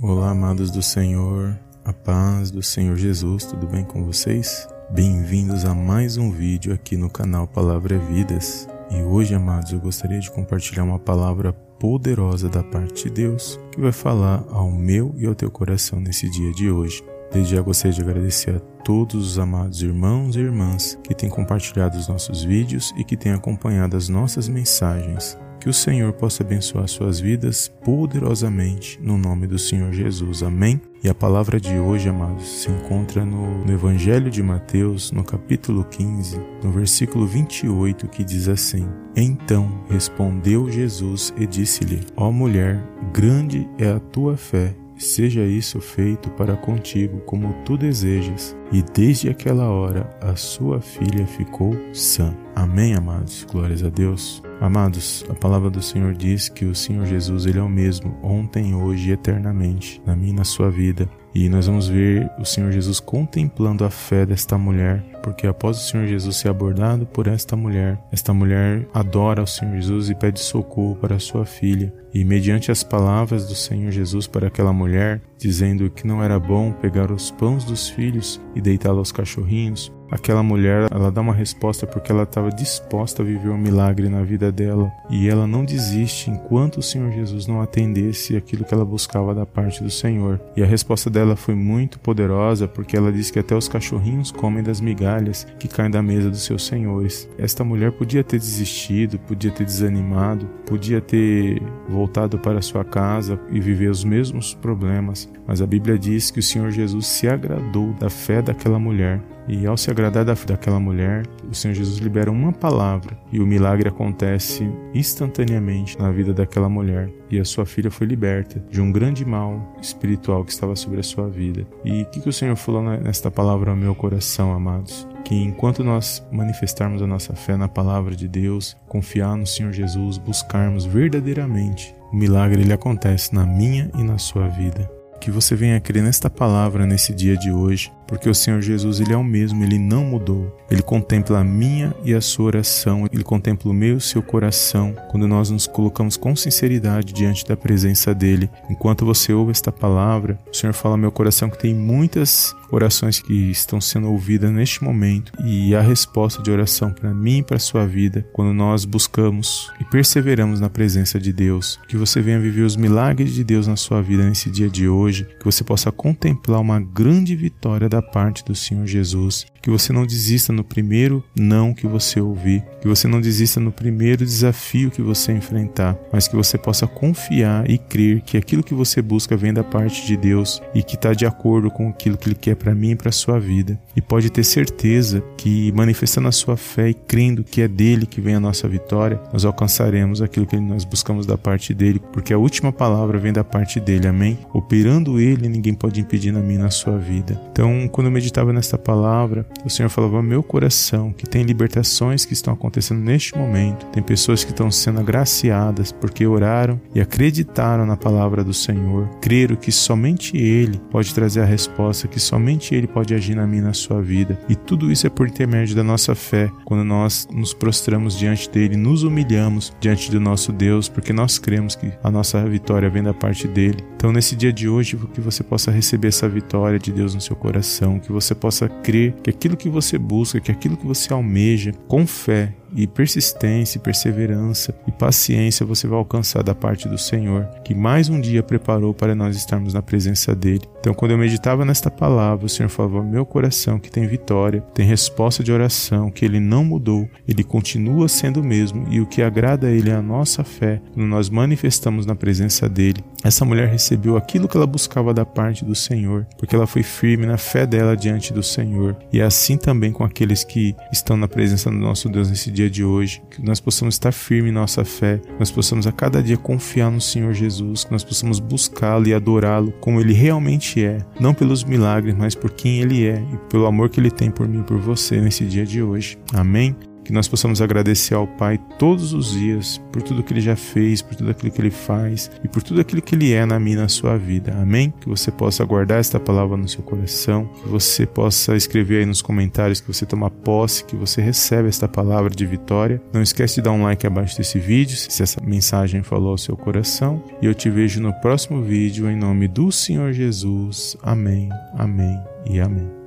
Olá, amados do Senhor, a paz do Senhor Jesus, tudo bem com vocês? Bem-vindos a mais um vídeo aqui no canal Palavra é Vidas. E hoje, amados, eu gostaria de compartilhar uma palavra poderosa da parte de Deus que vai falar ao meu e ao teu coração nesse dia de hoje. Desde já gostaria de agradecer a todos os amados irmãos e irmãs que têm compartilhado os nossos vídeos e que têm acompanhado as nossas mensagens. Que o Senhor possa abençoar suas vidas poderosamente no nome do Senhor Jesus. Amém. E a palavra de hoje, amados, se encontra no, no, Evangelho de Mateus, no capítulo 15, no versículo 28, que diz assim: Então respondeu Jesus e disse-lhe: Ó mulher, grande é a tua fé seja isso feito para contigo como tu desejas. E desde aquela hora a sua filha ficou sã. Amém, amados. Glórias a Deus. Amados, a palavra do Senhor diz que o Senhor Jesus ele é o mesmo ontem, hoje e eternamente, na minha e na sua vida. E nós vamos ver o Senhor Jesus contemplando a fé desta mulher, porque após o Senhor Jesus ser abordado por esta mulher, esta mulher adora o Senhor Jesus e pede socorro para sua filha. E mediante as palavras do Senhor Jesus para aquela mulher, dizendo que não era bom pegar os pães dos filhos e deitá-los aos cachorrinhos, Aquela mulher, ela dá uma resposta porque ela estava disposta a viver um milagre na vida dela e ela não desiste enquanto o Senhor Jesus não atendesse aquilo que ela buscava da parte do Senhor. E a resposta dela foi muito poderosa porque ela disse que até os cachorrinhos comem das migalhas que caem da mesa dos seus senhores. Esta mulher podia ter desistido, podia ter desanimado, podia ter voltado para sua casa e viver os mesmos problemas, mas a Bíblia diz que o Senhor Jesus se agradou da fé daquela mulher e ao se agradar da, daquela mulher, o Senhor Jesus libera uma palavra e o milagre acontece instantaneamente na vida daquela mulher. E a sua filha foi liberta de um grande mal espiritual que estava sobre a sua vida. E o que, que o Senhor falou nesta palavra ao meu coração, amados? que enquanto nós manifestarmos a nossa fé na palavra de Deus, confiar no Senhor Jesus, buscarmos verdadeiramente, o milagre ele acontece na minha e na sua vida. Que você venha crer nesta palavra nesse dia de hoje porque o Senhor Jesus ele é o mesmo, ele não mudou. Ele contempla a minha e a sua oração, ele contempla o meu e o seu coração quando nós nos colocamos com sinceridade diante da presença dele. Enquanto você ouve esta palavra, o Senhor fala ao meu coração que tem muitas orações que estão sendo ouvidas neste momento e a resposta de oração para mim e para a sua vida quando nós buscamos e perseveramos na presença de Deus. Que você venha viver os milagres de Deus na sua vida nesse dia de hoje, que você possa contemplar uma grande vitória da da parte do Senhor Jesus. Que você não desista no primeiro não que você ouvir, que você não desista no primeiro desafio que você enfrentar, mas que você possa confiar e crer que aquilo que você busca vem da parte de Deus e que está de acordo com aquilo que Ele quer para mim e para sua vida. E pode ter certeza que manifestando a sua fé e crendo que é dele que vem a nossa vitória, nós alcançaremos aquilo que nós buscamos da parte dele, porque a última palavra vem da parte dele. Amém? Operando ele, ninguém pode impedir na minha na sua vida. Então, quando eu meditava nesta palavra, o Senhor falava meu coração que tem libertações que estão acontecendo neste momento, tem pessoas que estão sendo agraciadas porque oraram e acreditaram na palavra do Senhor, creram que somente Ele pode trazer a resposta, que somente Ele pode agir na minha e na sua vida. E tudo isso é por intermédio da nossa fé, quando nós nos prostramos diante dele, nos humilhamos diante do nosso Deus, porque nós cremos que a nossa vitória vem da parte dele. Então, nesse dia de hoje, que você possa receber essa vitória de Deus no seu coração que você possa crer que aquilo que você busca, que aquilo que você almeja, com fé e persistência, perseverança e paciência você vai alcançar da parte do Senhor, que mais um dia preparou para nós estarmos na presença dele. Então, quando eu meditava nesta palavra, o Senhor ao meu coração que tem vitória, tem resposta de oração, que ele não mudou, ele continua sendo o mesmo e o que agrada a ele é a nossa fé, quando nós manifestamos na presença dele. Essa mulher recebeu aquilo que ela buscava da parte do Senhor, porque ela foi firme na fé dela diante do Senhor. E é assim também com aqueles que estão na presença do nosso Deus nesse dia dia de hoje, que nós possamos estar firmes em nossa fé, nós possamos a cada dia confiar no Senhor Jesus, que nós possamos buscá-lo e adorá-lo como ele realmente é, não pelos milagres, mas por quem ele é e pelo amor que ele tem por mim e por você nesse dia de hoje. Amém? Que nós possamos agradecer ao Pai todos os dias por tudo que Ele já fez, por tudo aquilo que Ele faz e por tudo aquilo que Ele é na minha na sua vida. Amém? Que você possa guardar esta palavra no seu coração, que você possa escrever aí nos comentários que você toma posse, que você recebe esta palavra de vitória. Não esquece de dar um like abaixo desse vídeo se essa mensagem falou ao seu coração. E eu te vejo no próximo vídeo em nome do Senhor Jesus. Amém, amém e amém.